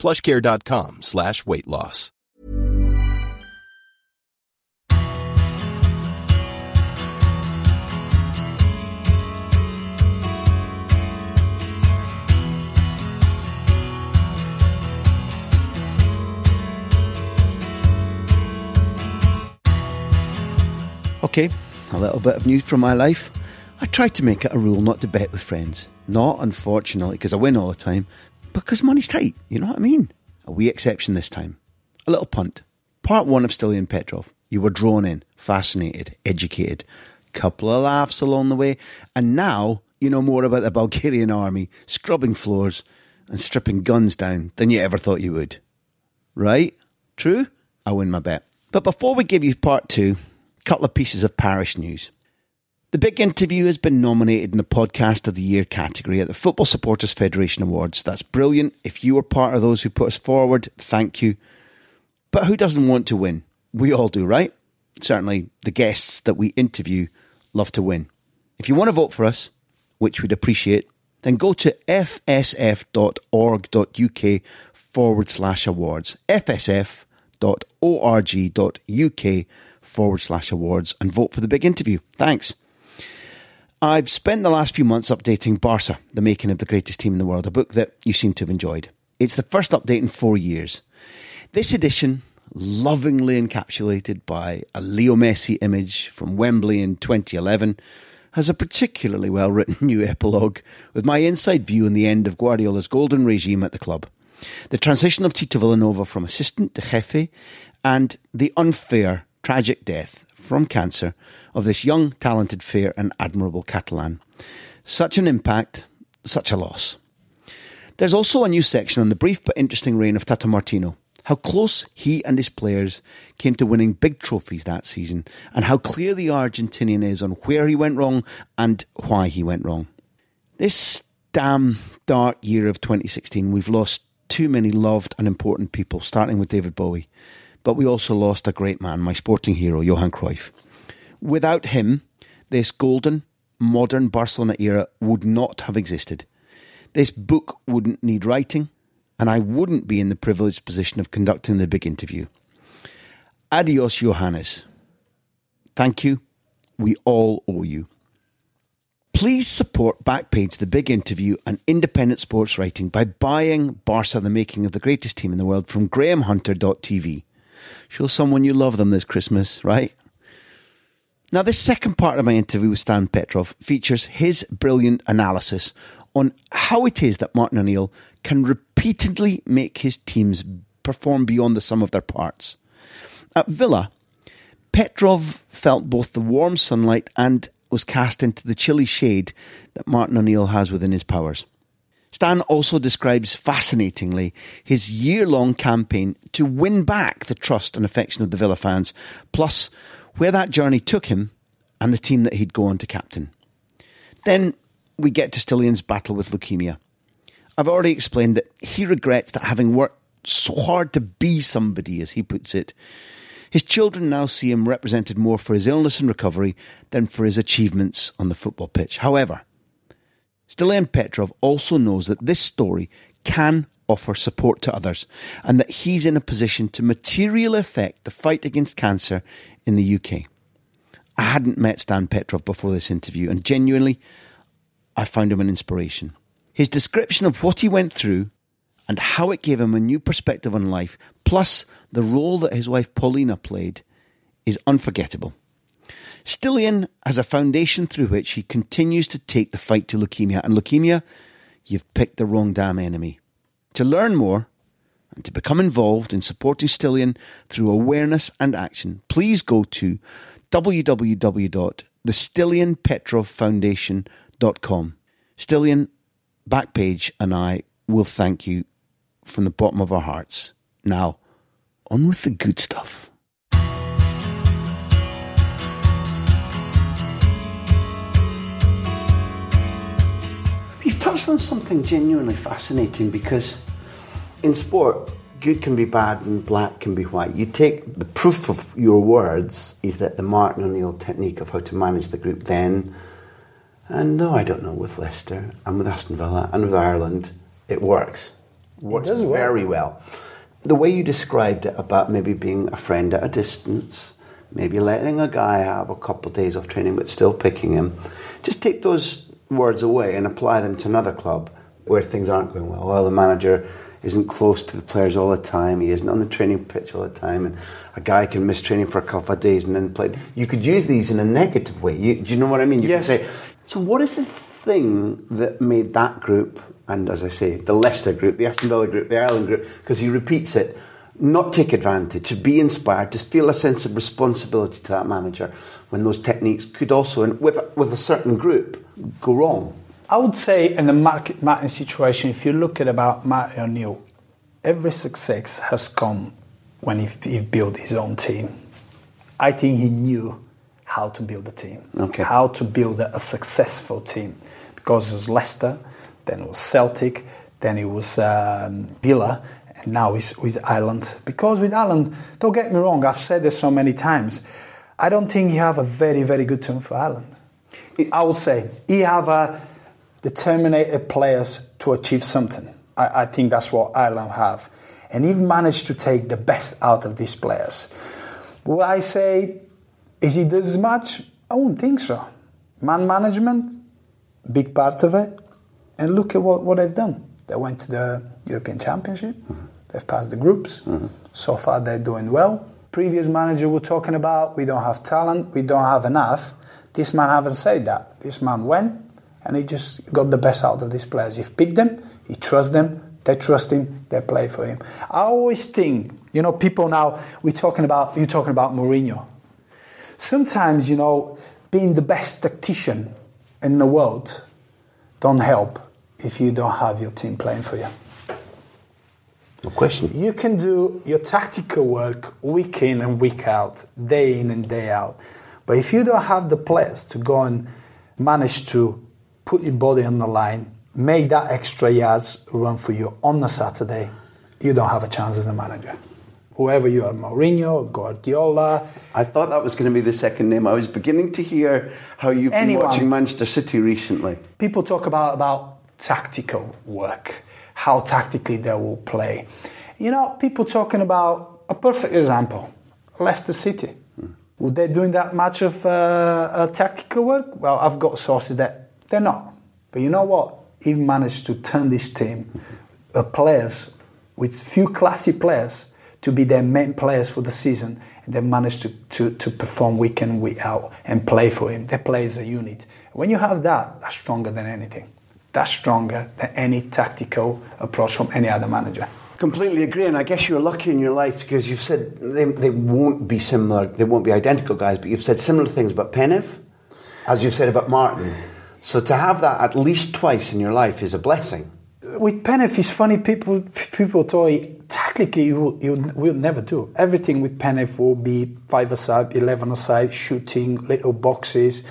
plushcare.com slash weight loss. Okay, a little bit of news from my life. I try to make it a rule not to bet with friends. Not, unfortunately, because I win all the time, because money's tight. You know what I mean? A wee exception this time. A little punt. Part one of Stiliyan Petrov. You were drawn in, fascinated, educated. Couple of laughs along the way, and now you know more about the Bulgarian army scrubbing floors and stripping guns down than you ever thought you would. Right? True? I win my bet. But before we give you part two, couple of pieces of parish news. The big interview has been nominated in the Podcast of the Year category at the Football Supporters Federation Awards. That's brilliant. If you were part of those who put us forward, thank you. But who doesn't want to win? We all do, right? Certainly the guests that we interview love to win. If you want to vote for us, which we'd appreciate, then go to fsf.org.uk forward slash awards. fsf.org.uk forward slash awards and vote for the big interview. Thanks. I've spent the last few months updating Barca, the making of the greatest team in the world, a book that you seem to have enjoyed. It's the first update in four years. This edition, lovingly encapsulated by a Leo Messi image from Wembley in 2011, has a particularly well written new epilogue with my inside view on the end of Guardiola's golden regime at the club. The transition of Tito Vilanova from assistant to jefe and the unfair, tragic death from cancer of this young, talented, fair, and admirable Catalan. Such an impact, such a loss. There's also a new section on the brief but interesting reign of Tata Martino, how close he and his players came to winning big trophies that season, and how clear the Argentinian is on where he went wrong and why he went wrong. This damn dark year of 2016, we've lost too many loved and important people, starting with David Bowie. But we also lost a great man, my sporting hero, Johan Cruyff. Without him, this golden, modern Barcelona era would not have existed. This book wouldn't need writing, and I wouldn't be in the privileged position of conducting the big interview. Adios, Johannes. Thank you. We all owe you. Please support Backpage, the big interview, and independent sports writing by buying Barca, the making of the greatest team in the world from grahamhunter.tv. Show someone you love them this Christmas, right? Now, this second part of my interview with Stan Petrov features his brilliant analysis on how it is that Martin O'Neill can repeatedly make his teams perform beyond the sum of their parts. At Villa, Petrov felt both the warm sunlight and was cast into the chilly shade that Martin O'Neill has within his powers. Stan also describes fascinatingly his year long campaign to win back the trust and affection of the Villa fans, plus where that journey took him and the team that he'd go on to captain. Then we get to Stiliyan's battle with leukemia. I've already explained that he regrets that having worked so hard to be somebody, as he puts it, his children now see him represented more for his illness and recovery than for his achievements on the football pitch. However, Stiliyan Petrov also knows that this story can offer support to others and that he's in a position to materially affect the fight against cancer in the UK. I hadn't met Stan Petrov before this interview and genuinely I found him an inspiration. His description of what he went through and how it gave him a new perspective on life, plus the role that his wife Paulina played, is unforgettable. Stiliyan has a foundation through which he continues to take the fight to leukemia, and leukemia, you've picked the wrong damn enemy. To learn more and to become involved in supporting Stiliyan through awareness and action, please go to www.thestilianpetrovfoundation.com. Stiliyan, Backpage, and I will thank you from the bottom of our hearts. Now, on with the good stuff. On something genuinely fascinating because in sport, good can be bad and black can be white. You take the proof of your words is that the Martin O'Neill technique of how to manage the group then, and no, I don't know, with Leicester and with Aston Villa and with Ireland, it works. Works does work. very well. The way you described it about maybe being a friend at a distance, maybe letting a guy have a couple of days of training but still picking him, just take those words away and apply them to another club where things aren't going well. Well, the manager isn't close to the players all the time. He isn't on the training pitch all the time, and a guy can miss training for a couple of days and then play. You could use these in a negative way. You, do you know what I mean? You Yes. could say. So, what is the thing that made that group, and as I say, the Leicester group, the Aston Villa group, the Ireland group, because he repeats it, not take advantage, to be inspired, to feel a sense of responsibility to that manager when those techniques could also, and with with a certain group, go wrong. I would say in the Mark, Martin situation, if you look at about Martin O'Neill, every success has come when he, he built his own team. I think he knew how to build a team, Okay. how to build a, a successful team, because it was Leicester, then it was Celtic, then it was um, Villa, and now it's with Ireland. Because with Ireland, don't get me wrong, I've said this so many times, I don't think you have a very, very good team for Ireland. I would say he have a determined players to achieve something. I, I think that's what Ireland have, and he managed to take the best out of these players. Will I say is he does much? I wouldn't think so. Man management, big part of it, and look at what, what they've done. They went to the European Championship. They've passed the groups. Mm-hmm. So far, they're doing well. Previous manager were talking about we don't have talent, we don't have enough. This man haven't said that. This man went and he just got the best out of these players. He picked them, he trusts them, they trust him, they play for him. I always think, you know, people now we're talking about you're talking about Mourinho. Sometimes, you know, being the best tactician in the world don't help if you don't have your team playing for you. No question. You can do your tactical work week in and week out, day in and day out. But if you don't have the players to go and manage to put your body on the line, make that extra yards run for you on a Saturday, you don't have a chance as a manager. Whoever you are, Mourinho, Guardiola, I thought that was going to be the second name. I was beginning to hear how you've Anyone. been watching Manchester City recently. people talk about, about tactical work, how tactically they will play. You know, people talking about a perfect example, Leicester City. Were they doing that much of uh, uh, tactical work? Well, I've got sources that they're not. But you know what? He managed to turn this team, uh, players with few classy players, to be their main players for the season. And they managed to, to, to perform week in, week out and play for him. They play as a unit. When you have that, that's stronger than anything. That's stronger than any tactical approach from any other manager. Completely agree, and I guess you're lucky in your life because you've said they, they won't be similar, they won't be identical guys, but you've said similar things about Penev, as you've said about Martin. So to have that at least twice in your life is a blessing. With Penev, it's funny. People people thought he- tactically you, will, he will, never do everything. With Penev will be five aside, eleven aside, shooting little boxes.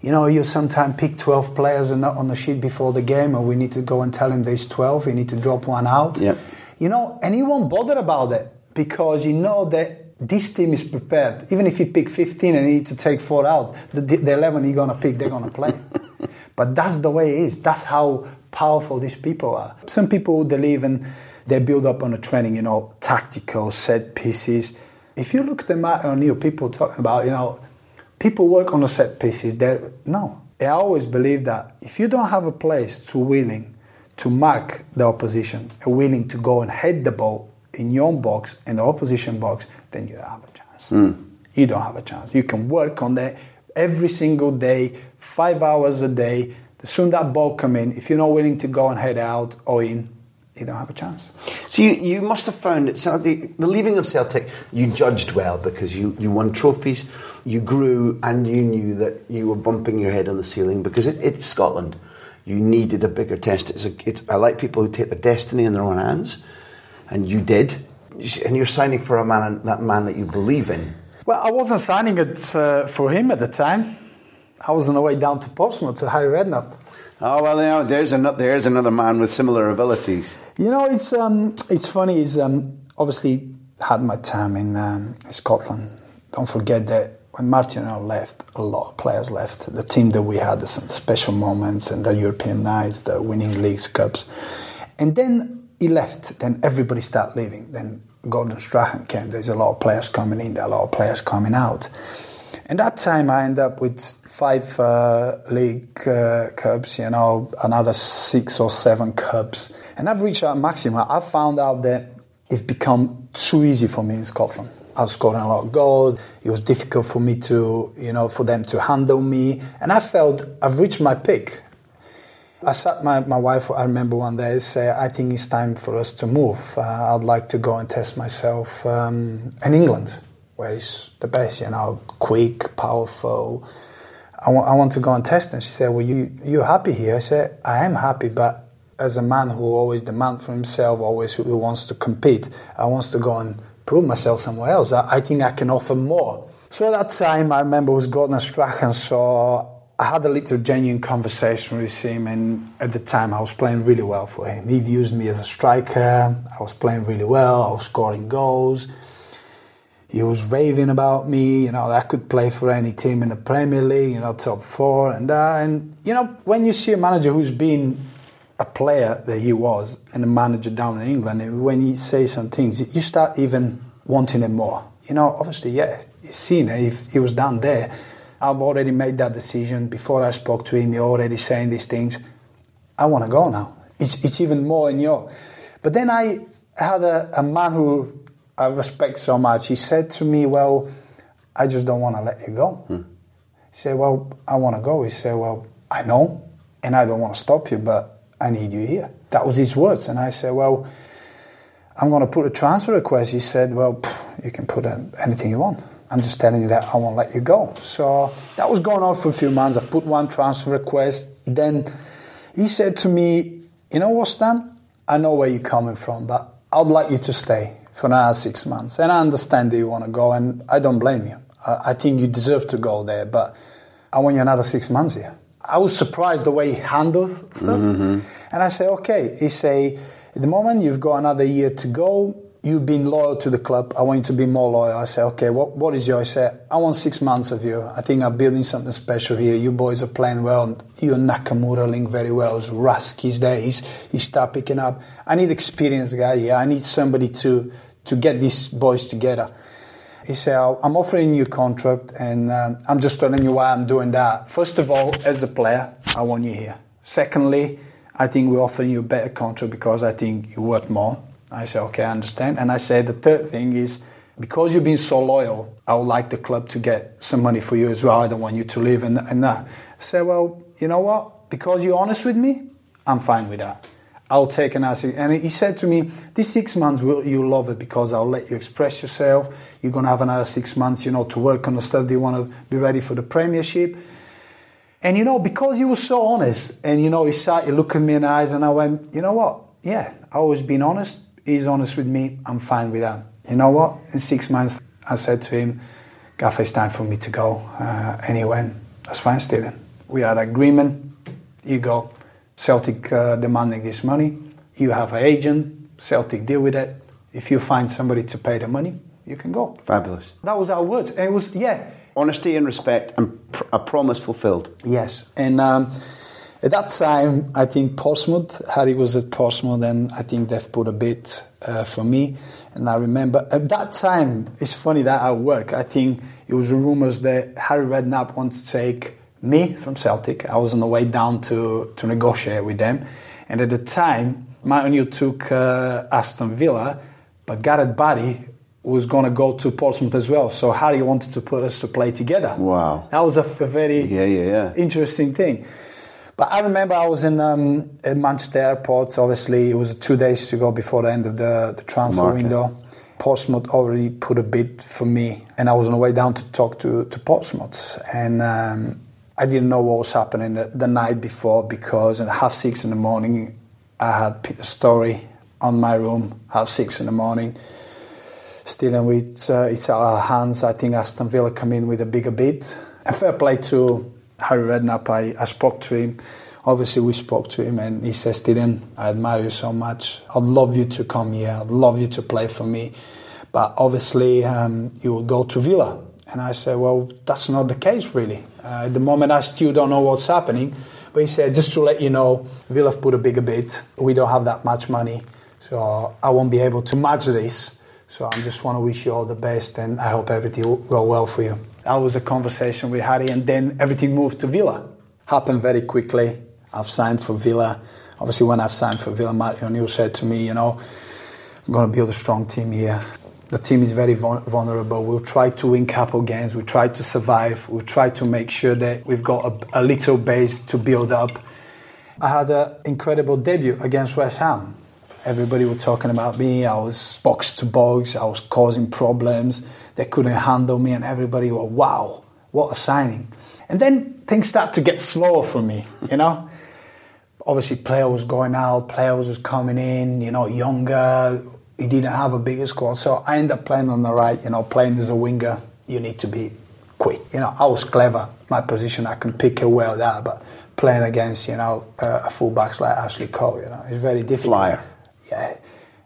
You know, you sometimes pick twelve players and not on the sheet before the game, and we need to go and tell him there's twelve. You need to drop one out. Yeah. You know, and he won't bother about it because you know that this team is prepared. Even if you pick 15 and you need to take four out, the, the 11 you're going to pick, they're going to play. but that's the way it is. That's how powerful these people are. Some people who believe in they build up on a training, you know, tactical set pieces. If you look at the matter Matt O'Neill, people talking about, you know, people work on the set pieces. They're, no, I always believe that if you don't have a place to willing to mark the opposition willing to go and head the ball in your own box and the opposition box, then you don't have a chance. Hmm. You don't have a chance. You can work on that every single day, five hours a day. The soon that ball come in, if you're not willing to go and head out or in, you don't have a chance. So you, you must have found it. So the, the leaving of Celtic, you judged well because you, you won trophies, you grew, and you knew that you were bumping your head on the ceiling because it, it's Scotland. You needed a bigger test. It's a, it's, I like people who take their destiny in their own hands, and you did. And you're signing for a man, that man that you believe in. Well, I wasn't signing it uh, for him at the time. I was on the way down to Portsmouth to Harry Redknapp. Oh well, you know, there's another there's another man with similar abilities. You know, it's um, it's funny. Is um, obviously had my time in, um, Scotland. Don't forget that when Martin Martino left, a lot of players left. The team that we had, some special moments and the European nights, the winning leagues, cups, and then he left. Then everybody started leaving. Then Gordon Strachan came. There's a lot of players coming in. There are a lot of players coming out. And that time I ended up with five uh, league uh, cups, you know, another six or seven cups. And I've reached a maximum. I found out that it become too easy for me in Scotland. I was scoring a lot of goals. It was difficult for me to, you know, for them to handle me. And I felt I've reached my peak. I sat my, my wife, I remember one day, say, I think it's time for us to move. Uh, I'd like to go and test myself um, in England, where it's the best, you know, quick, powerful. I, w- I want to go and test. And she said, Well, you, you're happy here? I said, I am happy, but as a man who always demands for himself, always who wants to compete, I wants to go and prove myself somewhere else. I, I think I can offer more. So at that time, I remember it was Gordon Strachan, so I had a little genuine conversation with him, and at the time I was playing really well for him. He views me as a striker. I was playing really well. I was scoring goals. He was raving about me, you know, I could play for any team in the Premier League, you know, top four, and uh, and you know, when you see a manager who's been a player that he was and a manager down in England, when he says some things, you start even wanting him more. You know, obviously, yeah, you've seen it. If he was down there, I've already made that decision. Before I spoke to him, you're already saying these things. I want to go now. It's, it's even more in your. But then I had a, a man who I respect so much. He said to me, Well, I just don't want to let you go. Hmm. He said, Well, I want to go. He said, Well, I know, and I don't want to stop you, but I need you here. That was his words. And I said, Well, I'm going to put a transfer request. He said, Well, pff, you can put anything you want. I'm just telling you that I won't let you go. So that was going on for a few months. I've put one transfer request. Then he said to me, You know what, Stan? I know where you're coming from, but I'd like you to stay for another six months. And I understand that you want to go, and I don't blame you. I think you deserve to go there, but I want you another six months here. I was surprised the way he handled stuff. Mm-hmm. And I say, okay. He say, at the moment you've got another year to go. You've been loyal to the club. I want you to be more loyal. I say, okay, what, what is your? I say, I want six months of you. I think I'm building something special here. You boys are playing well. You and Nakamura link very well. Zurawski's there. He's, he start picking up. I need experienced guy here. I need somebody to, to get these boys together. He said, I'm offering you a contract and um, I'm just telling you why I'm doing that. First of all, as a player, I want you here. Secondly, I think we're offering you a better contract because I think you're worth more. I said, okay, I understand. And I said, the third thing is, because you've been so loyal, I would like the club to get some money for you as well. I don't want you to leave and, and that. I said, well, you know what? Because you're honest with me, I'm fine with that. I'll take an answer. And he said to me, "These six months, will you love it because I'll let you express yourself. You're going to have another six months, you know, to work on the stuff that you want to be ready for the Premiership." And you know, because he was so honest, and you know, he sat, he looked at me in the eyes, and I went, "You know what? Yeah, I've always been honest. He's honest with me. I'm fine with that. You know what? In six months, I said to him, Gaffer, it's time for me to go." Uh, and he went, "That's fine, Stephen. We had agreement. You go." Celtic uh, demanding this money. You have an agent. Celtic deal with it. If you find somebody to pay the money, you can go. Fabulous. That was our words. And it was yeah. Honesty and respect and pr- a promise fulfilled. Yes, and. Um, at that time, I think Portsmouth, Harry was at Portsmouth, and I think they've put a bid uh, for me. And I remember at that time, it's funny that at work, I think it was rumors that Harry Redknapp wanted to take me from Celtic. I was on the way down to, to negotiate with them. And at the time, O'Neill took uh, Aston Villa, but Gareth Barry was going to go to Portsmouth as well. So Harry wanted to put us to play together. Wow. That was a, a very yeah, yeah, yeah. interesting thing. But I remember I was in um, at Manchester Airport. Obviously, it was two days to go before the end of the, the transfer Market. window. Portsmouth already put a bid for me, and I was on the way down to talk to, to Portsmouth. And um, I didn't know what was happening the, the night before because at half six in the morning, I had Peter Storey on my room, half six in the morning. still with uh, it's our hands. I think Aston Villa come in with a bigger bid. A fair play to Harry Redknapp. I, I spoke to him. Obviously, we spoke to him, and he says, "Dylan, I admire you so much. I'd love you to come here. I'd love you to play for me, but obviously, um, you will go to Villa." And I said, "Well, that's not the case, really. Uh, at the moment, I still don't know what's happening." But he said, "Just to let you know, Villa have put a bigger bid. We don't have that much money, so I won't be able to match this." So I just want to wish you all the best and I hope everything will go well for you. That was a conversation with Harry and then everything moved to Villa. Happened very quickly. I've signed for Villa. Obviously, when I've signed for Villa, Martin O'Neill said to me, you know, I'm going to build a strong team here. The team is very vulnerable. We'll try to win couple games. We try to survive. We'll try to make sure that we've got a, a little base to build up. I had an incredible debut against West Ham. Everybody was talking about me. I was box to box. I was causing problems. They couldn't handle me, and everybody was, wow, what a signing. And then things start to get slower for me, you know? Obviously, player was going out, players was coming in, you know, younger. He didn't have a bigger squad. So I ended up playing on the right, you know, playing as a winger. You need to be quick. You know, I was clever. My position, I can pick it well there, but playing against, you know, uh, a fullbacks like Ashley Cole, you know, it's very difficult. Flyer yeah.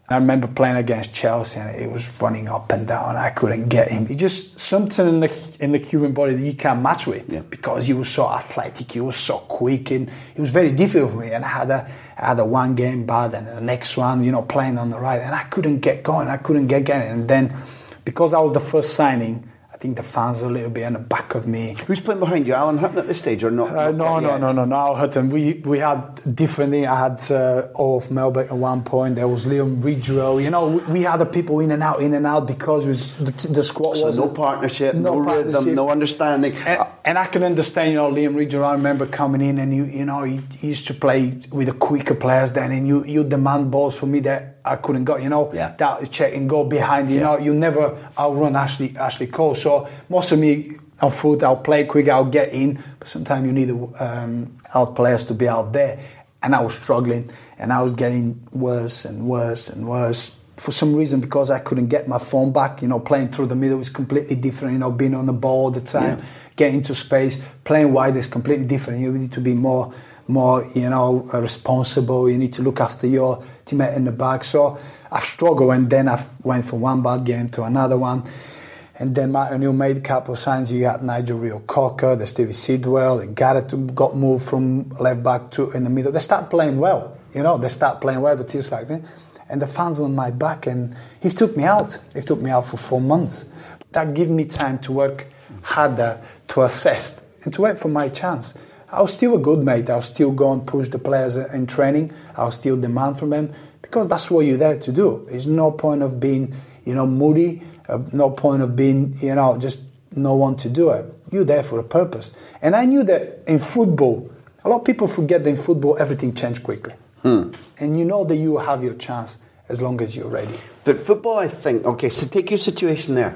I remember playing against Chelsea and it was running up and down. I couldn't get him. He just something in the in the human body that you can't match with yeah. because he was so athletic, he was so quick, and it was very difficult for me. And I had a had a one game bad and the next one, you know, playing on the right, and I couldn't get going. I couldn't get going. And then because I was the first signing, I think the fans are a little bit in the back of me. Who's playing behind you, Alan Hutton at this stage, or not? Uh, no, no, no, no, no, Al Hutton. We we had differently. I had uh, Olof Mellberg at one point. There was Liam Ridgewell. You know, we, we, had the people in and out, in and out because was the, the squad so was no partnership, no, no partnership. rhythm, no understanding. And, and, I can understand. You know, Liam Ridgewell. I remember coming in and you you know he, he used to play with the quicker players then, and you you demand balls for me that I couldn't go. You know, yeah. that check and go behind. You yeah. know, you never outrun Ashley Ashley Cole. So most of me on foot, I'll play quick, I'll get in. But sometimes you need the um, out players to be out there. And I was struggling, and I was getting worse and worse and worse. For some reason, because I couldn't get my form back, you know, playing through the middle is completely different. You know, being on the ball all the time, yeah. getting to space, playing wide is completely different. You need to be more more, you know, uh, responsible. You need to look after your teammate in the back. So I've struggled, and then I went from one bad game to another one. And then Martin O'Neill made a couple of signs. You got Nigel Reo-Coker, the Stevie Sidwell, Gareth got moved from left back to in the middle. They start playing well, you know. They start playing well. The team's like, and the fans were on my back, and he took me out. He took me out for four months. That gave me time to work harder, to assess, and to wait for my chance. I was still a good mate. I was still go and push the players in training. I was still demand from them because that's what you're there to do. There's no point of being, you know, moody. Uh, no point of being, you know, just no one to do it. You're there for a purpose. And I knew that in football, a lot of people forget that in football everything changes quickly. Hmm. And you know that you have your chance as long as you're ready. But football, I think, okay, so take your situation there.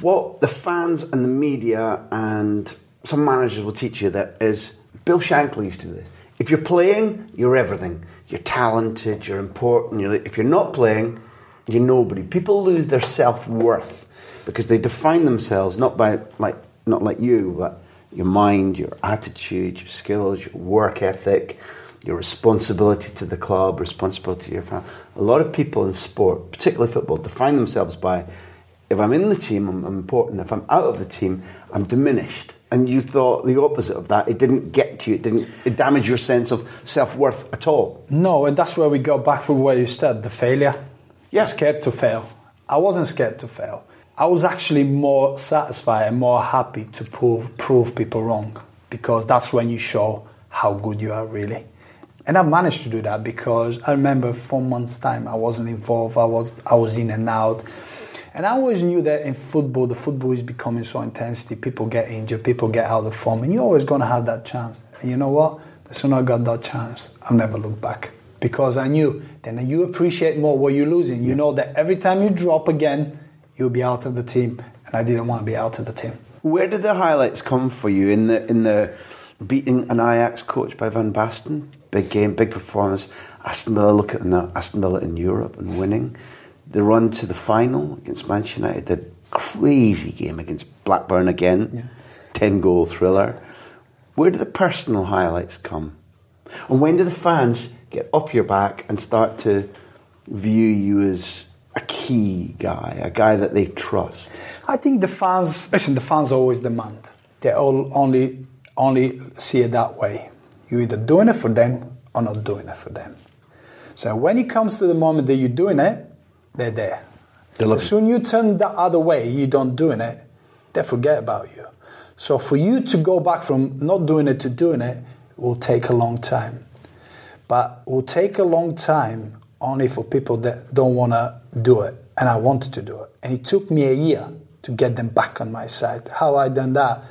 What the fans and the media and some managers will teach you that is Bill Shankly used to do this. If you're playing, you're everything. You're talented, you're important. You're, if you're not playing, you're nobody. People lose their self worth because they define themselves not by like not like you, but your mind, your attitude, your skills, your work ethic, your responsibility to the club, responsibility to your family. A lot of people in sport, particularly football, define themselves by if I'm in the team, I'm, I'm important. If I'm out of the team, I'm diminished and you thought the opposite of that. It didn't get to you. It didn't. It damaged your sense of self worth at all. No, and that's where we go back from where you started. The failure. Yeah. Scared to fail. I wasn't scared to fail. I was actually more satisfied and more happy to prove prove people wrong because that's when you show how good you are really. And I managed to do that because I remember four months time I wasn't involved. I was I was in and out. And I always knew that in football, the football is becoming so intensity. People get injured, people get out of form, and you're always going to have that chance. And you know what? The sooner I got that chance, I'll never look back because I knew then you appreciate more what you're losing. You know that every time you drop again, you'll be out of the team, and I didn't want to be out of the team. Where did the highlights come for you in the in the beating an Ajax coach by Van Basten? Big game, big performance. Aston Villa look at Aston Villa in Europe and winning the run to the final against Manchester United, the crazy game against Blackburn again, Yeah. 10 goal thriller. Where do the personal highlights come? And when do the fans get off your back and start to view you as a key guy, a guy that they trust? I think the fans, listen, the fans always demand. They all only only see it that way. You're either doing it for them or not doing it for them. So when it comes to the moment that you're doing it, they're there. As soon you turn the other way, you don't doing it, they forget about you. So for you to go back from not doing it to doing it will take a long time. But will take a long time only for people that don't want to do it. And I wanted to do it. And it took me a year to get them back on my side. How I done that?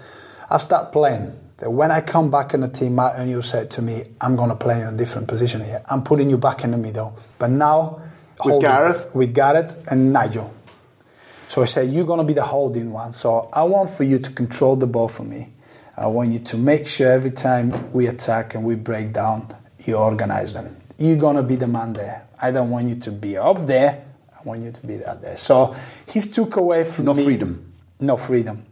I start playing. That when I come back in the team, Matt O'Neill said to me, I'm going to play in a different position here. I'm putting you back in the middle. But now... With it. Gareth? With Gareth and Nigel. So I said, You're going to be the holding one. So I want for you to control the ball for me. I want you to make sure every time we attack and we break down, you organize them. You're going to be the man there. I don't want you to be up there. I want you to be out there. So he took away from No me. freedom. No freedom.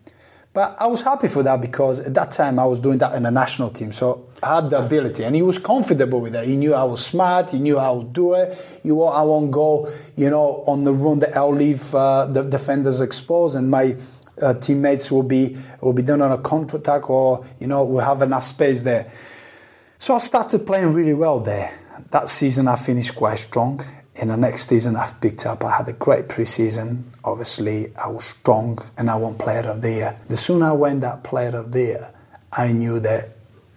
But I was happy for that because at that time I was doing that in a national team. So I had the ability and he was comfortable with that. He knew I was smart. He knew I would do it. You won't, I won't go, you know, on the run that I'll leave uh, the defenders exposed and my uh, teammates will be, will be done on a counter attack or, you know, we'll have enough space there. So I started playing really well there. That season I finished quite strong. In the next season I've picked up. I had a great pre-season. Obviously I was strong and I won Player of the Year. The sooner I won that Player of the Year, I knew that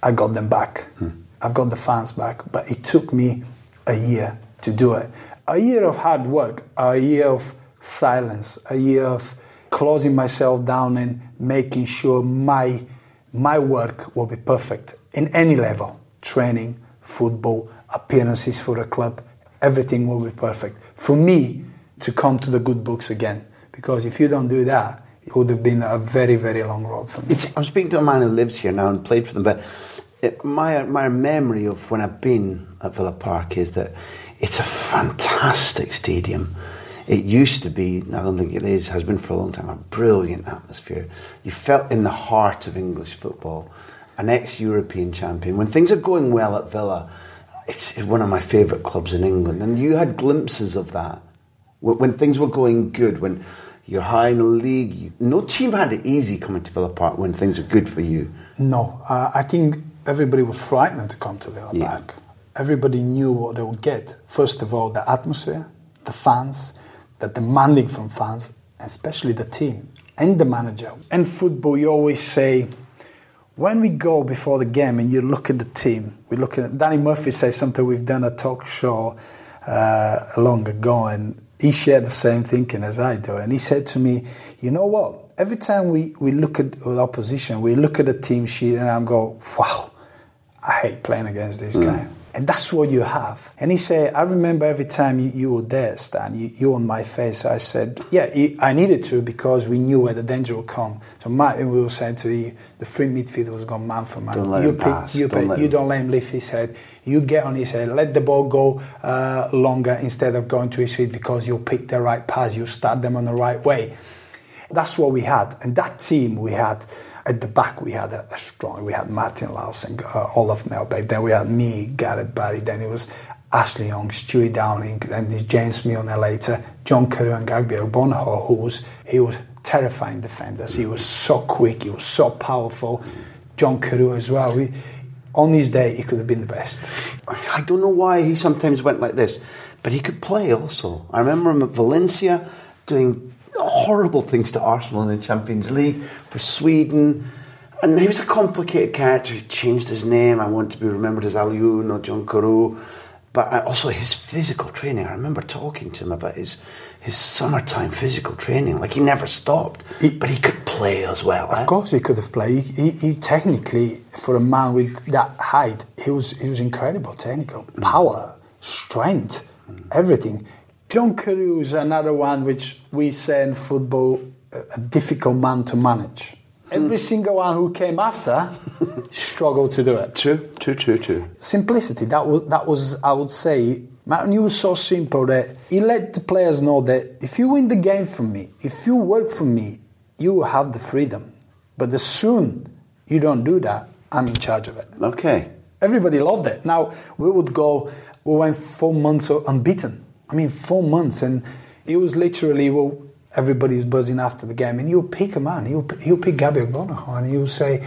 I got them back. Hmm. I've got the fans back. But it took me a year to do it. A year of hard work, a year of silence, a year of closing myself down and making sure my my work will be perfect in any level training, football, appearances for the club, everything will be perfect. For me to come to the good books again, because if you don't do that, it would have been a very, very long road for me. It's, I'm speaking to a man who lives here now and played for them, but it, my my memory of when I've been at Villa Park is that it's a fantastic stadium. It used to be, I don't think it is, has been for a long time, a brilliant atmosphere. You felt in the heart of English football, an ex-European champion. When things are going well at Villa, it's one of my favourite clubs in England, and you had glimpses of that when, things were going good, when you're high in the league. You, no team had it easy coming to Villa Park when things are good for you. No, uh, I think everybody was frightened to come to Villa Yeah. Park. Everybody knew what they would get. First of all, the atmosphere, the fans, the demanding from fans, especially the team and the manager. And football, you always say, when we go before the game and you look at the team, we look at Danny Murphy says something. We've done a talk show uh, long ago, and he shared the same thinking as I do. And he said to me, "You know what? Every time we, we look at the opposition, we look at the team sheet, and I'm go, wow, I hate playing against this guy." And that's what you have. And he said, I remember every time you, you were there, Stan, you, you on my face. I said, yeah, I needed to because we knew where the danger would come. So Martin we were saying to the, the free midfielder was going man for man. Don't let you him pass. You, Don't pick- let you him- don't let him lift his head. You get on his head. Let the ball go uh, longer instead of going to his feet because you'll pick the right pass. You start them on the right way. That's what we had. And that team we had at the back, we had a, a strong. We had Martin Laursen and uh, Olof Mellberg. Then we had me, Gareth Barry. Then it was Ashley Young, Stewie Downing, there's James Milner later, John Carew and Gabby Agbonlahor, who was he was terrifying defenders. He was so quick. He was so powerful. John Carew as well. We, on his day, he could have been the best. I don't know why he sometimes went like this, but he could play also. I remember him at Valencia doing horrible things to Arsenal in the Champions League for Sweden. And he was a complicated character. He changed his name. I want to be remembered as Aliou, not John Carew. But I- also his physical training. I remember talking to him about his his summertime physical training. Like he never stopped, He- but he could play as well. eh? Of course, he could have played. He, he, he technically, for a man with that height, he was he was incredible. Technical power, strength, everything. John Carew is another one which we say in football a, difficult man to manage. Every hmm. single one who came after struggled to do it. True, true, true, true. Simplicity. That was that was I would say Martin was so simple that he let the players know that if you win the game for me, if you work for me, you will have the freedom. But as soon you don't do that, I'm in charge of it. Okay. Everybody loved it. Now we would go. We went four months unbeaten. I mean, four months, and it was literally well. Everybody's buzzing after the game, and you'll pick a man. You you pick Gabby Agbonlahor, and you'll say,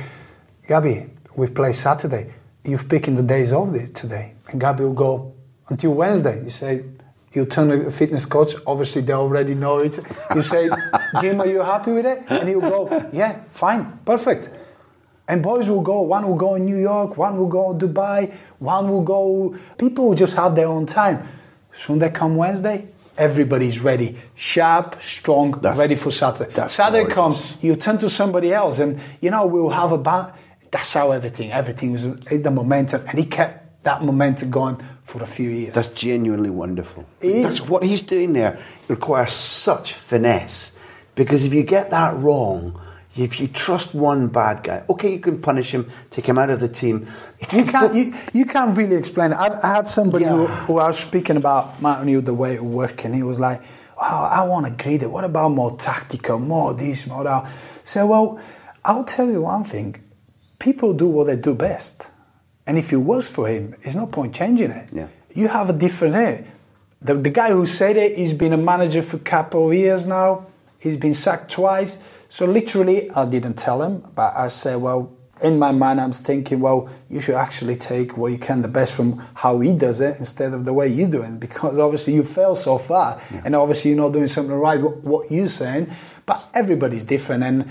Gabby, we've played Saturday. You've picked the days off today, and Gabby will go until Wednesday. You say, you turn a fitness coach. Obviously, they already know it. You say, Jim, are you happy with it? And he'll go, Yeah, fine, perfect. And boys will go, one will go in New York, one will go Dubai, one will go. People will just have their own time. Soon they come Wednesday, everybody's ready, sharp, strong, that's, ready for Saturday. Saturday comes, you turn to somebody else, and you know we'll have a band. That's how everything, everything was the momentum, and he kept that momentum going for a few years. That's genuinely wonderful. That's what he's doing there. It requires such finesse because if you get that wrong if you trust one bad guy, okay, you can punish him, take him out of the team. you can't, you, you can't really explain it. I, I had somebody yeah. who, who, I was speaking about Martin knew the way it worked, and he was like, oh, I want to agree that. What about more tactical, more this, more that? So, well, I'll tell you one thing. People do what they do best. And if it works for him, there's no point changing it. Yeah. You have a different air. The, the guy who said it, he's been a manager for a couple of years now. He's been sacked twice so literally, I didn't tell him, but I said, well, in my mind, I'm thinking, well, you should actually take what you can, the best from how he does it, instead of the way you do it, because obviously you fail so far, yeah. and obviously you're not doing something right. What you're saying, but everybody's different, and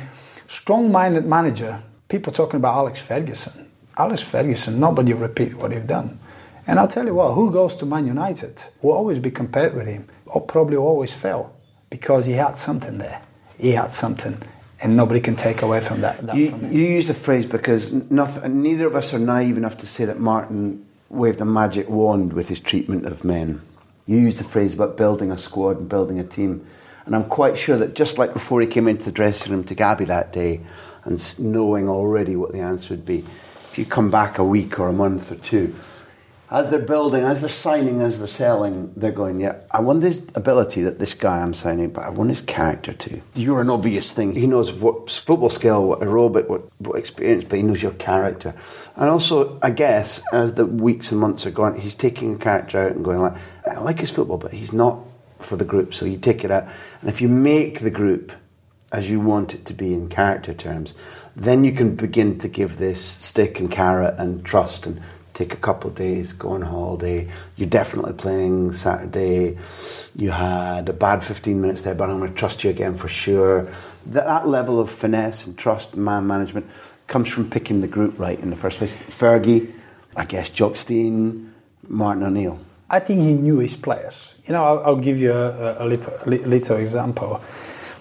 strong-minded manager. People talking about Alex Ferguson. Alex Ferguson, nobody repeat what he's done. And I'll tell you what, who goes to Man United will always be compared with him, or probably always fail, because he had something there he had something and nobody can take away from that. that you, from you use the phrase because nothing, neither of us are naive enough to say that Martin waved a magic wand with his treatment of men. You used the phrase about building a squad and building a team. And I'm quite sure that just like before he came into the dressing room to Gabby that day and knowing already what the answer would be, if you come back a week or a month or two, as they're building, as they're signing, as they're selling, they're going, yeah, I want this ability that this guy I'm signing, but I want his character too. You're an obvious thing. He knows what football skill, what aerobic, what, what experience, but he knows your character. And also, I guess, as the weeks and months are going, he's taking a character out and going like, I like his football, but he's not for the group, so you take it out. And if you make the group as you want it to be in character terms, then you can begin to give this stick and carrot and trust and take a couple of days, go on holiday. You're definitely playing Saturday. You had a bad 15 minutes there, but I'm going to trust you again for sure. That, that level of finesse and trust, man management, comes from picking the group right in the first place. Fergie, I guess Jock Stein, Martin O'Neill. I think he knew his players. You know, I'll, I'll give you a, a, a, little example.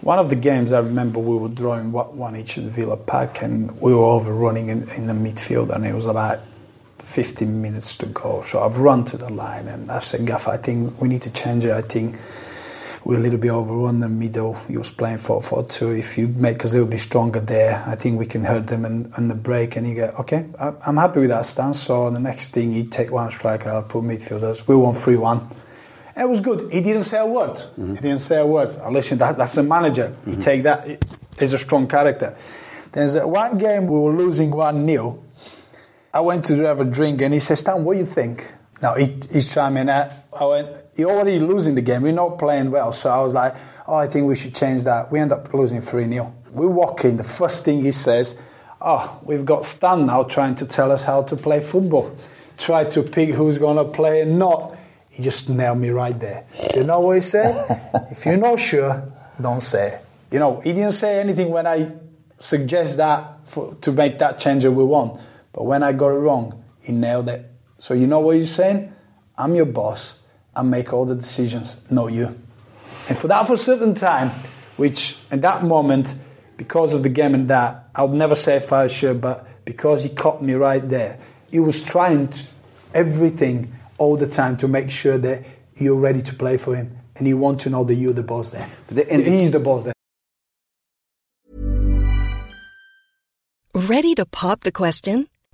One of the games I remember we were drawing one each at Villa Park and we were overrunning in, in the midfield and it was about 15 minutes to go. So I've run to the line and I've said, Gaff, I think we need to change it. I think we're a little bit overrun the middle. He was playing 4 4 2. If you make us a little bit stronger there, I think we can hurt them in, in the break. And he go, okay, I'm happy with that stance. So the next thing, he'd take one striker, I'll put midfielders. We won 3 1. It was good. He didn't say a word. Mm-hmm. He didn't say a word. Oh, listen, that, that's a manager. Mm-hmm. He take that. He's a strong character. There's one game we were losing 1 0 I went to have a drink and he says, Stan, what do you think? Now he, he's chiming in. I went, you're already losing the game. We're not playing well. So I was like, oh, I think we should change that. We end up losing 3 0. We walk in. The first thing he says, oh, we've got Stan now trying to tell us how to play football. Try to pick who's going to play and not. He just nailed me right there. You know what he said? if you're not sure, don't say it. You know, he didn't say anything when I suggest that for, to make that change that we want. But when I got it wrong, he nailed it. So you know what he's saying? I'm your boss. I make all the decisions, not you. And for that, for a certain time, which at that moment, because of the game and that, I'll never say if I was sure, but because he caught me right there, he was trying to, everything all the time to make sure that you're ready to play for him. And he wants to know that you're the boss there. The, he's the boss there. Ready to pop the question?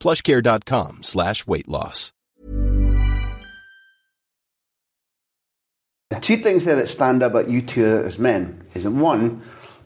plushcare.com slash weight loss. Two things there that stand out about you two as men is that one,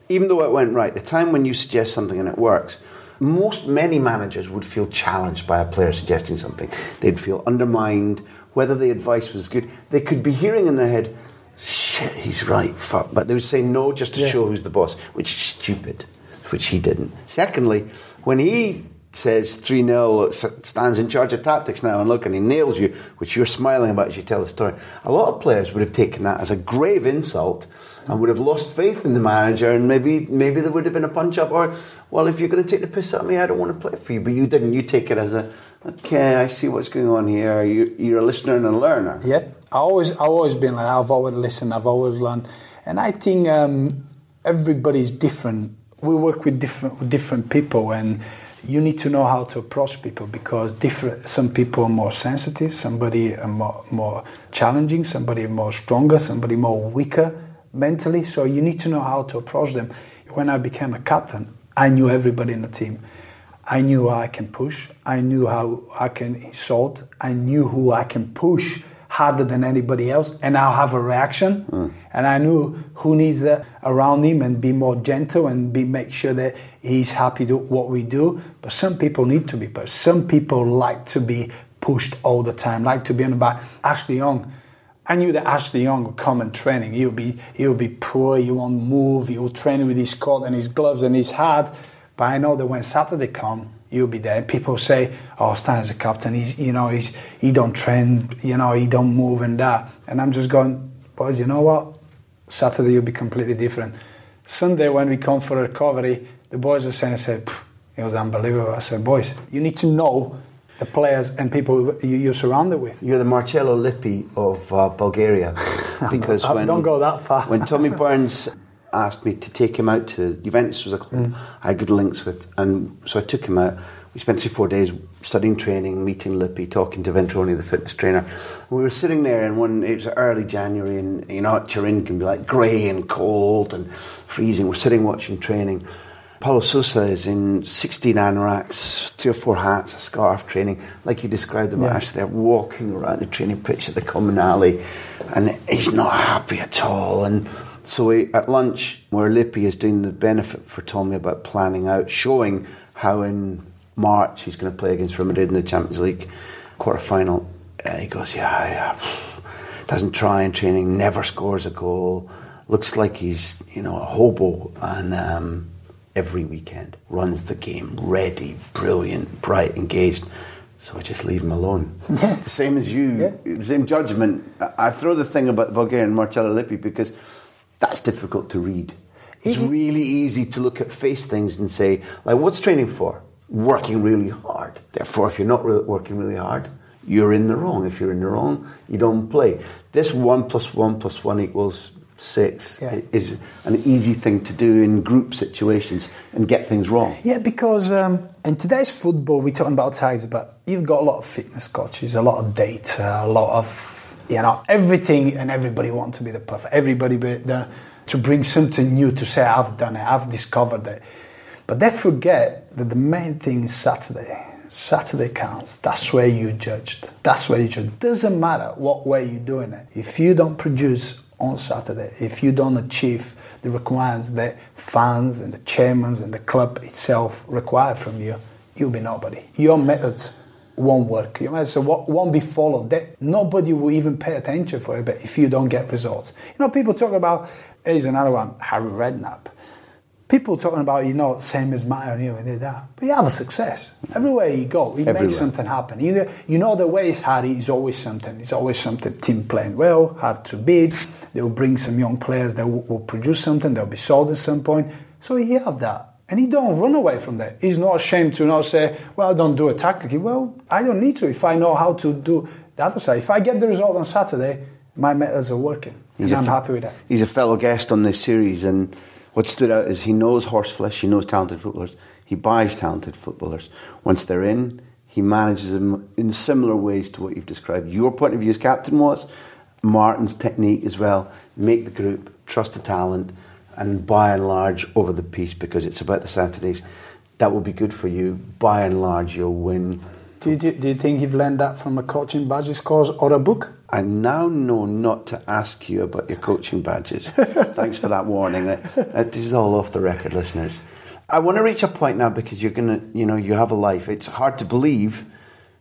even though it went right, the time when you suggest something and it works, most many managers would feel challenged by a player suggesting something. They'd feel undermined, whether the advice was good. They could be hearing in their head, shit, he's right, fuck. But they would say no just to Yeah. show who's the boss, which is stupid, which he didn't. Secondly, when he says 3 0, stands in charge of tactics now, and look, and he nails you, which you're smiling about as you tell the story, a lot of players would have taken that as a grave insult and would have lost faith in the manager, and maybe maybe there would have been a punch up, or, well, if you're going to take the piss at me, I don't want to play for you. But you didn't. You take it as a, okay, I see what's going on here. You, you're a listener and a learner. Yeah, I always, I've always been like. I've always listened. I've always learned, and I think um, everybody's different. We work with different with different people, and you need to know how to approach people because different. Some people are more sensitive. Somebody are more, more challenging. Somebody more stronger. Somebody more weaker mentally. So you need to know how to approach them. When I became a captain, I knew everybody in the team. I knew how I can push. I knew how I can insult. I knew who I can push harder than anybody else, and I'll have a reaction. Hmm. And I knew who needs that around him and be more gentle and be make sure that he's happy to what we do. But some people need to be pushed. Some people like to be pushed all the time, like to be on the back. Ashley Young. I knew that Ashley Young would come and training. He'll be he'll be poor. He won't move. He'll train with his coat and his gloves and his hat. But I know that when Saturday come, you'll be there. People say, "Oh, Stan's a captain. He's you know he's he don't train. You know he don't move and that." And I'm just going, boys. You know what? Saturday you'll be completely different. Sunday when we come for recovery, the boys are saying, "I said it was unbelievable." I said, "Boys, you need to know the players and people you- you're surrounded with." You're the Marcello Lippi of uh, Bulgaria. Because when, don't go that far. when Tommy Burns asked me to take him out to Juventus was a club mm. I had good links with, and so I took him out. We spent three four days studying training, meeting Lippi, talking to Ventrone, the fitness trainer. We were sitting there, and one it was early January, and you know Turin can be like grey and cold and freezing. We're sitting watching training. Paulo Sousa is in 16 anoraks, three or four hats, a scarf training, like you described them, Yeah. Ash. They're walking around the training pitch at the Comunale, and he's not happy at all. And so we, at lunch, where Lippi is doing the benefit for Tommy about planning out, showing how in March he's going to play against Real Madrid in the Champions League quarter final. He goes, yeah, yeah. Doesn't try in training, never scores a goal. Looks like he's, you know, a hobo. And um, every weekend runs the game, ready, brilliant, bright, engaged. So I just leave him alone. Yeah. The same as you, Yeah. the same judgment. I I throw the thing about Bulgarian Marcello Lippi because that's difficult to read. It's really easy to look at face things and say, like, what's training for? Working really hard. Therefore, if you're not re- working really hard, you're in the wrong. If you're in the wrong, you don't play. This one plus one plus one equals six Yeah. is an easy thing to do in group situations and get things wrong. Yeah, because um, in today's football, we're talking about tigers, but you've got a lot of fitness coaches, a lot of data, a lot of, you know, everything, and everybody want to be the perfect. Everybody be the, to bring something new to say, I've done it, I've discovered it. But they forget that the main thing is Saturday. Saturday counts. That's where you judged. That's where you judge. Doesn't matter what way you're doing it. If you don't produce on Saturday, if you don't achieve the requirements that fans and the chairmen and the club itself require from you, you'll be nobody. Your methods won't work. You might say what won't be followed. That nobody will even pay attention for it. But if you don't get results, you know, people talk about. Here's another one, Harry Redknapp. People talking about you know same as Matt O'Neill and did that, but you have a success everywhere you go. He makes something happen. You know, you know the way Harry is always something. It's always something. Team playing well, hard to beat. They will bring some young players that will, will produce something. They'll be sold at some point. So he have that. And he don't run away from that. He's not ashamed to not say, well, I don't do it tactically. Well, I don't need to if I know how to do the other side. If I get the result on Saturday, my methods are working. He's I'm happy with that. He's a fellow guest on this series, and what stood out is he knows horseflesh, he knows talented footballers, he buys talented footballers. Once they're in, he manages them in similar ways to what you've described. Your point of view as captain was, Martin's technique as well, make the group, trust the talent, and by and large over the piece because it's about the Saturdays. That will be good for you. By and large, you'll win. Do you, do you think you've learned that from a coaching badges course or a book? I now know not to ask you about your coaching badges. Thanks for that warning. Uh, uh, this is all off the record, listeners. I want to reach a point now because you're gonna, you know, you have a life. It's hard to believe,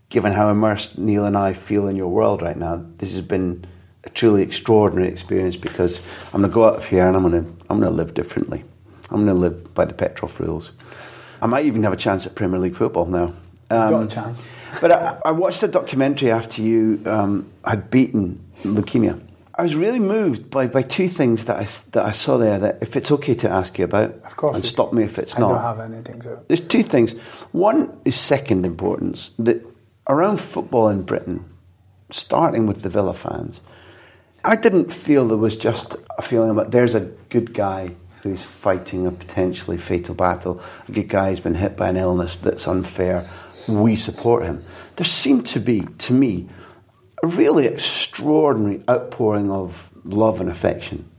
given how immersed Neil and I feel in your world right now. This has been a truly extraordinary experience because I'm going to go out of here and I'm going to I'm going to live differently. I'm going to live by the Petrov rules. I might even have a chance at Premier League football now. Um, Got a chance. but I, I, watched a documentary after you um, had beaten leukemia. I was really moved by, by two things that I, that I saw there that if it's okay to ask you about, of course, and stop me if it's I not. I don't have anything to. There's two things. One is second importance that around football in Britain, starting with the Villa fans, I didn't feel there was just a feeling about there's a good guy who's fighting a potentially fatal battle, a good guy who's been hit by an illness that's unfair. We support him. There seemed to be, to me, a really extraordinary outpouring of love and affection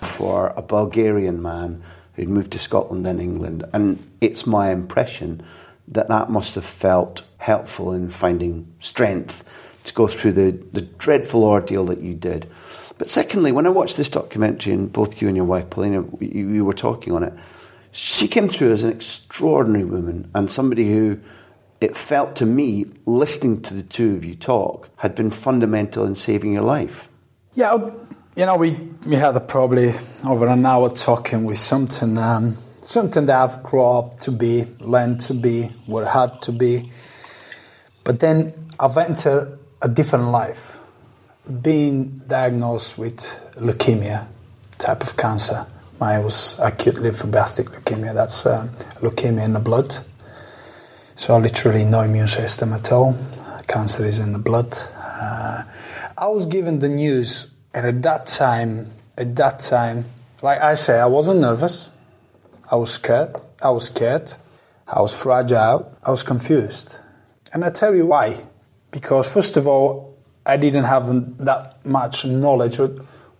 for a Bulgarian man who'd moved to Scotland and England. And it's my impression that that must have felt helpful in finding strength to go through the, the dreadful ordeal that you did. But secondly, when I watched this documentary, and both you and your wife, Paulina, you, you were talking on it, she came through as an extraordinary woman and somebody who it felt to me, listening to the two of you talk, had been fundamental in saving your life. Yeah, you know, we, we had probably over an hour talking with something, um, something that I've grown up to be, learned to be, worked had to be. But then I've entered a different life being diagnosed with leukemia type of cancer. Mine was acute lymphoblastic leukemia. That's uh, leukemia in the blood. So literally no immune system at all. Cancer is in the blood. Uh, I was given the news, and at that time, at that time, like I say, I wasn't nervous. I was scared. I was scared. I was fragile. I was confused. And I tell you why. Because first of all, I didn't have that much knowledge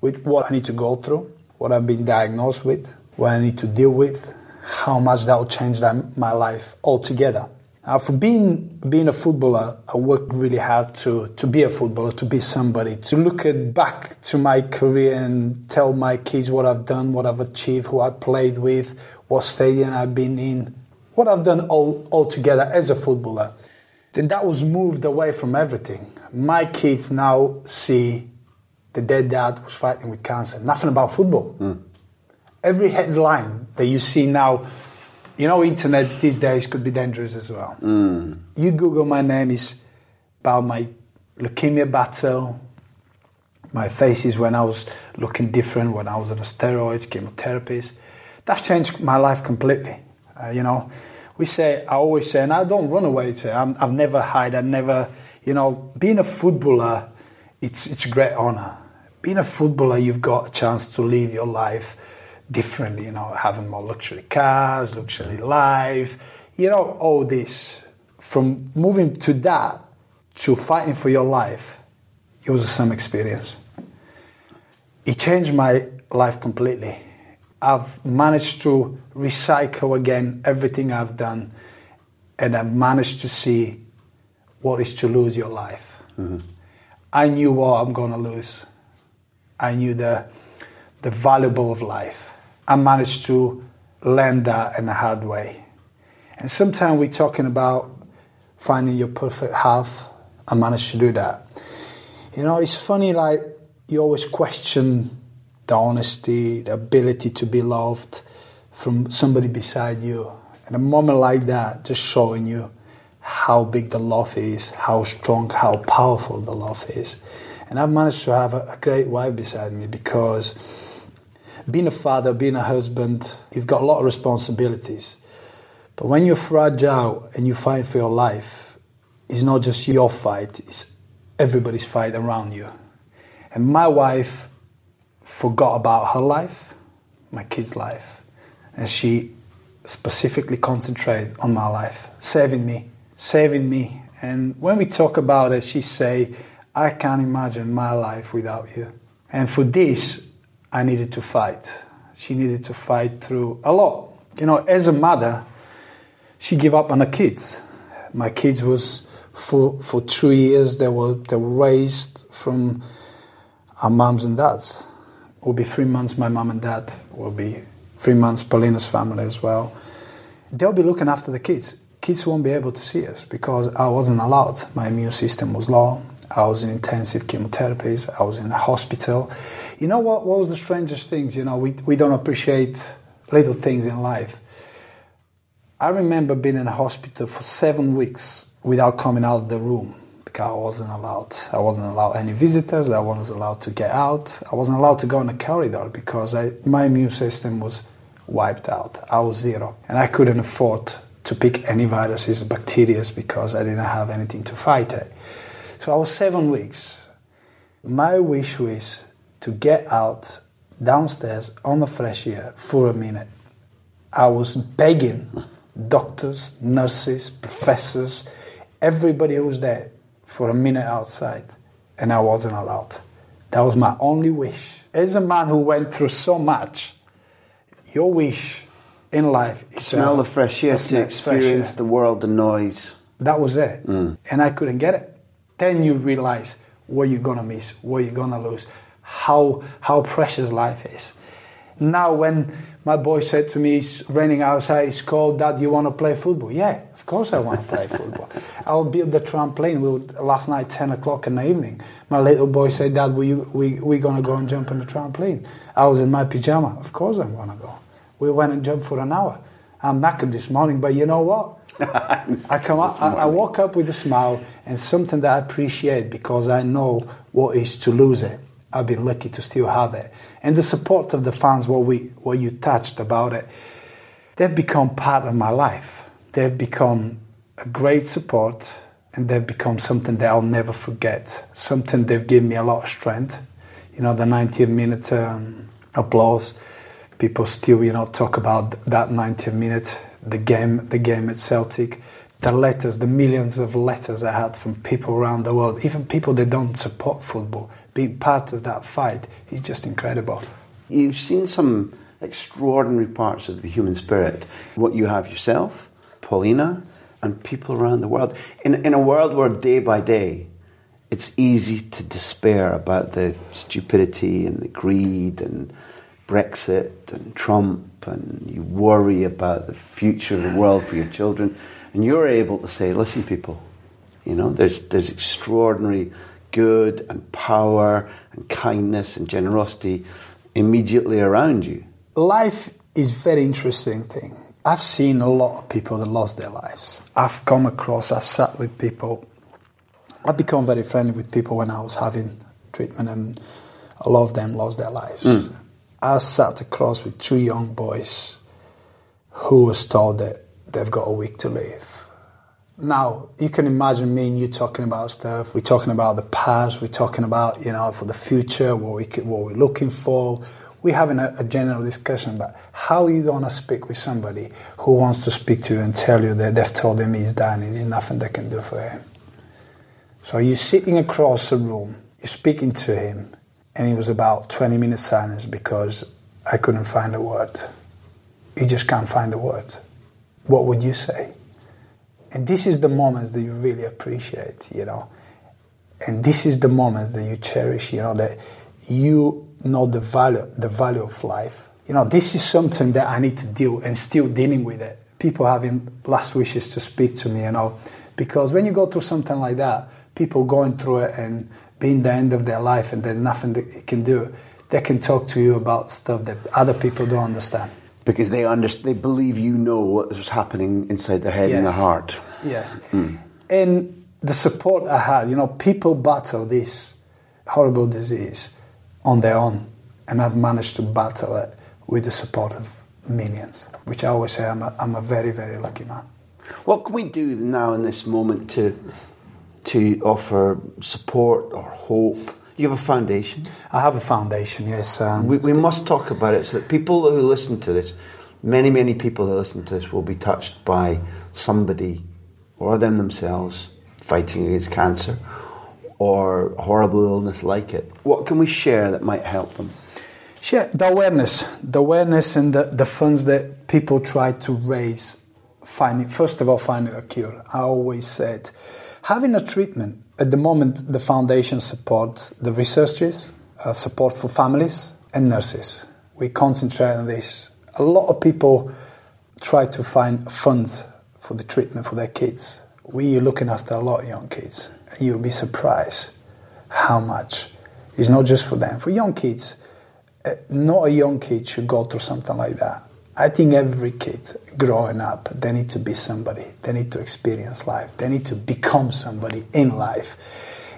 with what I need to go through, what I've been diagnosed with, what I need to deal with, how much that will change my life altogether. Now, for being being a footballer, I worked really hard to, to be a footballer, to be somebody, to look at back to my career and tell my kids what I've done, what I've achieved, who I played with, what stadium I've been in, what I've done all, all together as a footballer. Then that was moved away from everything my kids now see the dead dad was fighting with cancer. Nothing about football. Mm. Every headline that you see now, you know, internet these days could be dangerous as well. Mm. You Google my name is about my leukemia battle, my faces when I was looking different, when I was on steroids, chemotherapies. That's changed my life completely. Uh, you know, we say, I always say, and I don't run away to it. i have never hide. I never, you know, being a footballer, it's it's a great honor. Being a footballer, you've got a chance to live your life differently. You know, having more luxury cars, luxury life. You know, all this. From moving to that to fighting for your life, it was some experience. It changed my life completely I've managed to recycle again everything I've done, and I've managed to see what is to lose your life. Mm-hmm. I knew what I'm going to lose. I knew the, the valuable of life. I managed to learn that in a hard way. And sometimes we're talking about finding your perfect half. I managed to do that. You know, it's funny, like, you always question the honesty, the ability to be loved from somebody beside you. And a moment like that, just showing you how big the love is, how strong, how powerful the love is. And I've managed to have a, great wife beside me because being a father, being a husband, you've got a lot of responsibilities. But when you're fragile and you fight for your life, it's not just your fight, it's everybody's fight around you. And my wife forgot about her life, my kid's life, and she specifically concentrated on my life, saving me, saving me. And when we talk about it, she say, I can't imagine my life without you. And for this, I needed to fight. She needed to fight through a lot. You know, as a mother, she gave up on her kids. My kids was for for two years they were they were raised from our moms and dads. Will be three months my mom and dad will be three months Paulina's family as well. They'll be looking after the kids. Kids won't be able to see us because I wasn't allowed. My immune system was low. I was in intensive chemotherapies. I was in the hospital. You know what, what was the strangest things? You know, we, we don't appreciate little things in life. I remember being in a hospital for seven weeks without coming out of the room because I wasn't allowed. I wasn't allowed any visitors. I wasn't allowed to get out. I wasn't allowed to go in the corridor because I, my immune system was wiped out. I was zero. And I couldn't afford to pick any viruses, bacteria, because I didn't have anything to fight it. So I was seven weeks. My wish was to get out downstairs on the fresh air for a minute. I was begging doctors, nurses, professors, everybody who was there for a minute outside, and I wasn't allowed. That was my only wish. As a man who went through so much, your wish in life is smell the fresh air, to experience the world, the noise. That was it. Mm. And I couldn't get it then you realize what you're gonna miss, what you're gonna lose, how how precious life is. Now, when my boy said to me, "It's raining outside. It's cold. Dad, you want to play football?" Yeah, of course I want to play football. I'll build the trampoline. We were, last night, ten o'clock in the evening. My little boy said, "Dad, we we we gonna go and jump on the trampoline?" I was in my pajama. Of course I'm gonna go. We went and jumped for an hour. I'm knackered this morning, but you know what? I come up, I, I, walk up with a smile and something that I appreciate because I know what is to lose it. I've been lucky to still have it, and the support of the fans. What we, what you touched about it, they've become part of my life. They've become a great support, and they've become something that I'll never forget. Something they've given me a lot of strength. You know, the 90 minute um, applause. People still, you know, talk about that 90 minute the game, the game at Celtic, the letters, the millions of letters I had from people around the world, even people that don't support football, being part of that fight is just incredible. You've seen some extraordinary parts of the human spirit. What you have yourself, Paulina, and people around the world. In, in a world where day by day it's easy to despair about the stupidity and the greed and Brexit and Trump, and you worry about the future of the world for your children, and you're able to say, listen, people, you know, there's, there's extraordinary good and power and kindness and generosity immediately around you. Life is very interesting thing. I've seen a lot of people that lost their lives. I've come across, I've sat with people. I've become very friendly with people when I was having treatment, and a lot of them lost their lives. Mm. I sat across with two young boys who was told that they've got a week to live. Now, you can imagine me and you talking about stuff. We're talking about the past. We're talking about, you know, for the future, what, we, what we're looking for. We're having a, a general discussion about how are you going to speak with somebody who wants to speak to you and tell you that they've told him he's dying and there's nothing they can do for him. So you're sitting across the room, you're speaking to him, and it was about 20 minutes silence because I couldn't find a word. You just can't find a word. What would you say? And this is the moments that you really appreciate, you know. And this is the moments that you cherish, you know, that you know the value, the value of life. You know, this is something that I need to deal and still dealing with it. People having last wishes to speak to me, you know, Because when you go through something like that, people going through it and being the end of their life and there's nothing you can do, they can talk to you about stuff that other people don't understand. Because they understand, they believe you know what's happening inside their head and their heart. Yes. Hmm. And the support I had, you know, people battle this horrible disease on their own. And I've managed to battle it with the support of millions, which I always say I'm a, I'm a very, very lucky man. What can we do now in this moment to to offer support or hope? You have a foundation. I have a foundation, yes. Um, We, we must talk about it so that people who listen to this, many, many people who listen to this, will be touched by somebody or them themselves fighting against cancer or horrible illness like it. What can we share that might help them? Share the awareness, the awareness and the, the funds that people try to raise, finding first of all finding a cure. I always said, having a treatment. At the moment, the foundation supports the researchers, uh, support for families and nurses. We concentrate on this. A lot of people try to find funds for the treatment for their kids. We are looking after a lot of young kids, and you'll be surprised how much is not just for them. For young kids, uh, not a young kid should go through something like that. I think every kid growing up, they need to be somebody. They need to experience life. They need to become somebody in life.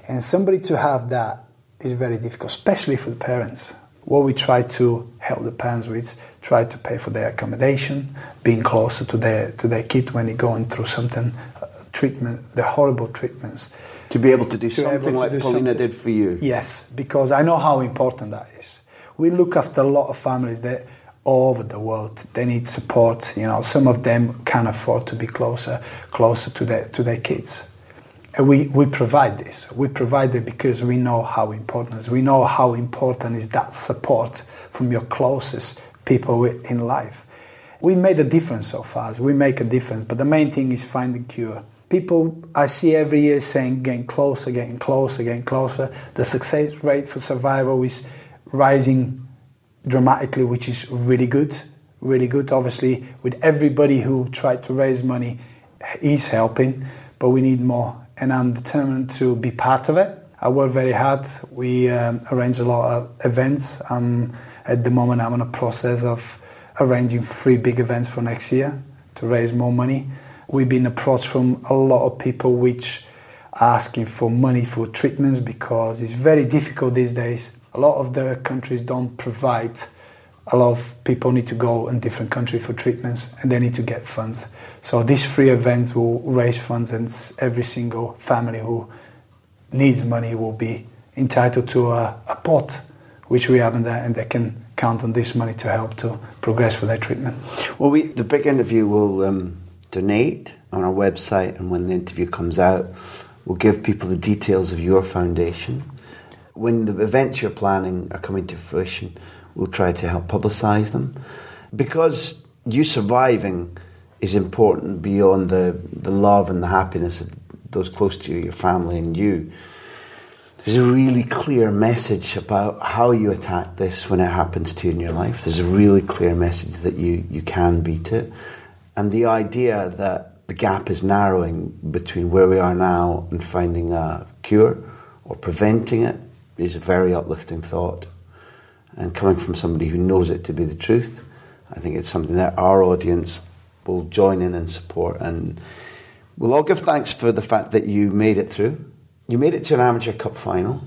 And somebody to have that is very difficult, especially for the parents. What we try to help the parents with is try to pay for their accommodation, being closer to their to their kid when they're going through something, uh, treatment, the horrible treatments. To be able to do To something like do Paulina something. did for you. Yes, because I know how important that is. We look after a lot of families that over the world. They need support. You know, some of them can't afford to be closer, closer to their to their kids. And we, we provide this. We provide it because we know how important is. We know how important is that support from your closest people in life. We made a difference so far. We make a difference, but the main thing is finding cure. People I see every year saying getting closer, getting closer, getting closer. The success rate for survival is rising dramatically, which is really good. Really good. Obviously, with everybody who tried to raise money, is helping, but we need more. And I'm determined to be part of it. I work very hard. We um, arrange a lot of events. Um, at the moment, I'm in a process of arranging three big events for next year to raise more money. We've been approached from a lot of people which are asking for money for treatments because it's very difficult these days. A lot of the countries don't provide. A lot of people need to go in different countries for treatments and they need to get funds. So these three events will raise funds and every single family who needs money will be entitled to a, a pot which we have in there and they can count on this money to help to progress for their treatment. Well, we, the big interview will um, donate on our website, and when the interview comes out, we'll give people the details of your foundation. When the events you're planning are coming to fruition, we'll try to help publicise them. Because you surviving is important beyond the, the love and the happiness of those close to you, your family, and you. There's a really clear message about how you attack this when it happens to you in your life. There's a really clear message that you, you can beat it. And the idea that the gap is narrowing between where we are now and finding a cure or preventing it is a very uplifting thought. And coming from somebody who knows it to be the truth, I think it's something that our audience will join in and support. And we'll all give thanks for the fact that you made it through. You made it to an amateur cup final,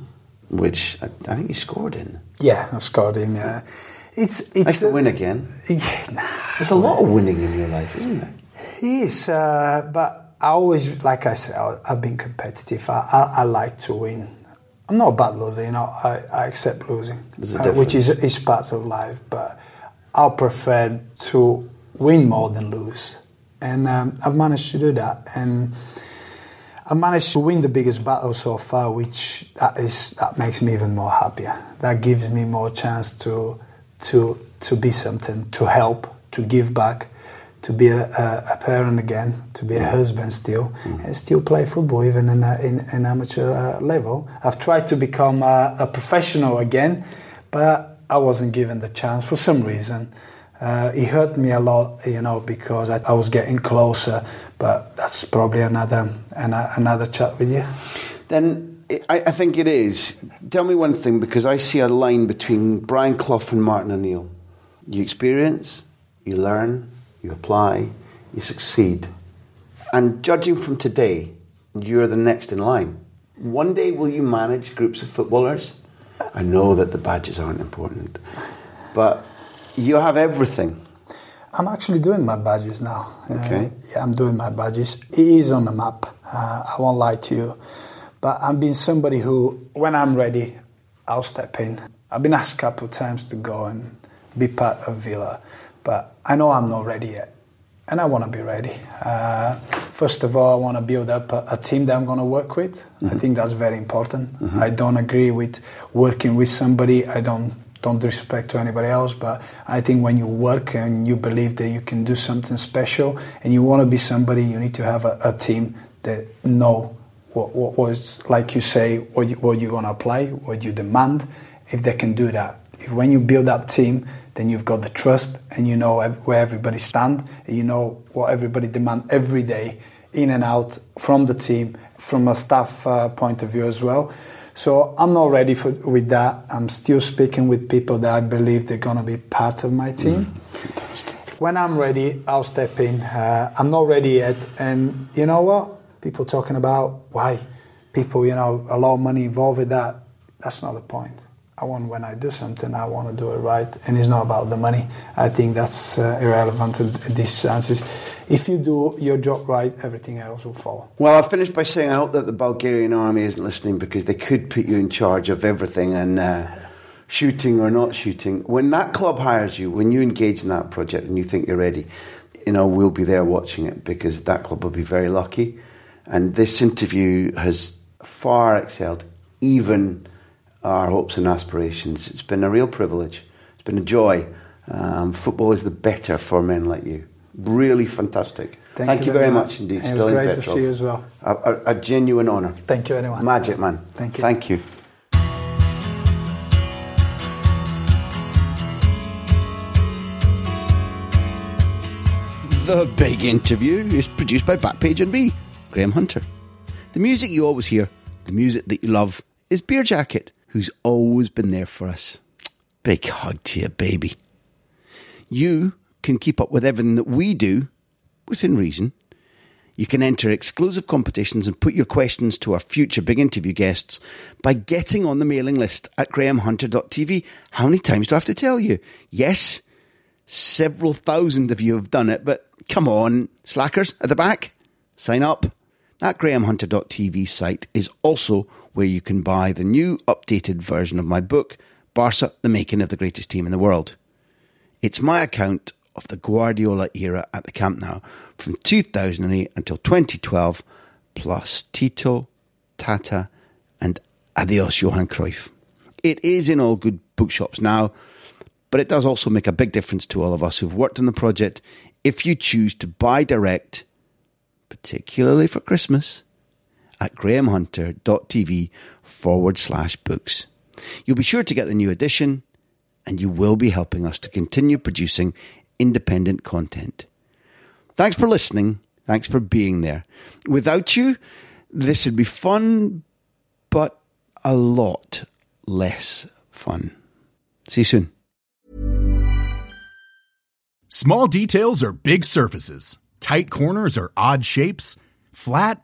which I, I think you scored in. Yeah, I've scored in. Yeah, it's it's Nice to win again. Yeah, nah. There's a lot of winning in your life, isn't there? Yes, uh, but I always, like I said, I- I've been competitive. I, I, I like to win. I'm not a bad loser, you know. I, I accept losing, uh, which is is part of life. But I prefer to win more than lose, and um, I've managed to do that. And I managed to win the biggest battle so far, which that is that makes me even more happier. That gives me more chance to to to be something, to help, to give back, to be a, a, a parent again, to be a husband still, and still play football even in an amateur uh, level. I've tried to become a, a professional again, but I wasn't given the chance for some reason. Uh, it hurt me a lot, you know, because I, I was getting closer, But that's probably another another chat with you. Then I, I think it is. Tell me one thing because I see a line between Brian Clough and Martin O'Neill. You experience, you learn, you apply, you succeed. And judging from today, you're the next in line. One day, will you manage groups of footballers? I know that the badges aren't important, but you have everything. I'm actually doing my badges now. Okay. Uh, yeah, I'm doing my badges. It is on the map. Uh, I won't lie to you. But I'm being somebody who, when I'm ready, I'll step in. I've been asked a couple of times to go and be part of Villa, but I know I'm not ready yet. And I want to be ready. Uh, first of all, I want to build up a, a team that I'm going to work with. Mm-hmm. I think that's very important. Mm-hmm. I don't agree with working with somebody. I don't don't disrespect to anybody else, but I think when you work and you believe that you can do something special and you want to be somebody, you need to have a, a team that know what, what, was like you say what, you, what you're going to apply, what you demand. If they can do that, if when you build that team, then you've got the trust and you know where everybody stand and you know what everybody demand every day in and out from the team from a staff uh, point of view as well. So i'm not ready for, with that. I'm still speaking with people that i believe they're going to be part of my team. Mm, when i'm ready i'll step in. Uh, i'm not ready yet. And you know what? People talking about why people you know a lot of money involved with that that's not the point I want when I do something, I want to do it right, and it's not about the money. I think that's uh, irrelevant in these chances. If you do your job right, everything else will follow. Well, I'll finish by saying I hope that the Bulgarian army isn't listening because they could put you in charge of everything and uh, shooting or not shooting. When that club hires you, when you engage in that project and you think you're ready, you know we'll be there watching it because that club will be very lucky. And this interview has far excelled even our hopes and aspirations. It's been a real privilege. It's been a joy. Um, football is the better for men like you. Really fantastic. Thank, Thank you, very much, much indeed. It was great to see you as well. A, a, a genuine honour. Thank you very much. Magic, man. Thank you. Thank you. The Big Interview is produced by Backpage and me, Graham Hunter. The music you always hear, the music that you love, is Beer Jacket who's always been there for us. Big hug to you, baby. You can keep up with everything that we do within reason. You can enter exclusive competitions and put your questions to our future big interview guests by getting on the mailing list at grahamhunter.tv. How many times do I have to tell you? Yes, several thousand of you have done it, but come on, slackers at the back, sign up. That grahamhunter.tv site is also where you can buy the new updated version of my book, Barca, the Making of the Greatest Team in the World. It's my account of the Guardiola era at the Camp Nou from 2008 until 2012, plus Tito, Tata, and Adios Johan Cruyff. It is in all good bookshops now, but it does also make a big difference to all of us who've worked on the project if you choose to buy direct particularly for Christmas, at grahamhunter.tv forward slash books. You'll be sure to get the new edition, and you will be helping us to continue producing independent content. Thanks for listening. Thanks for being there. Without you, this would be fun, but a lot less fun. See you soon. Small details are big surfaces Tight corners are odd shapes? Flat,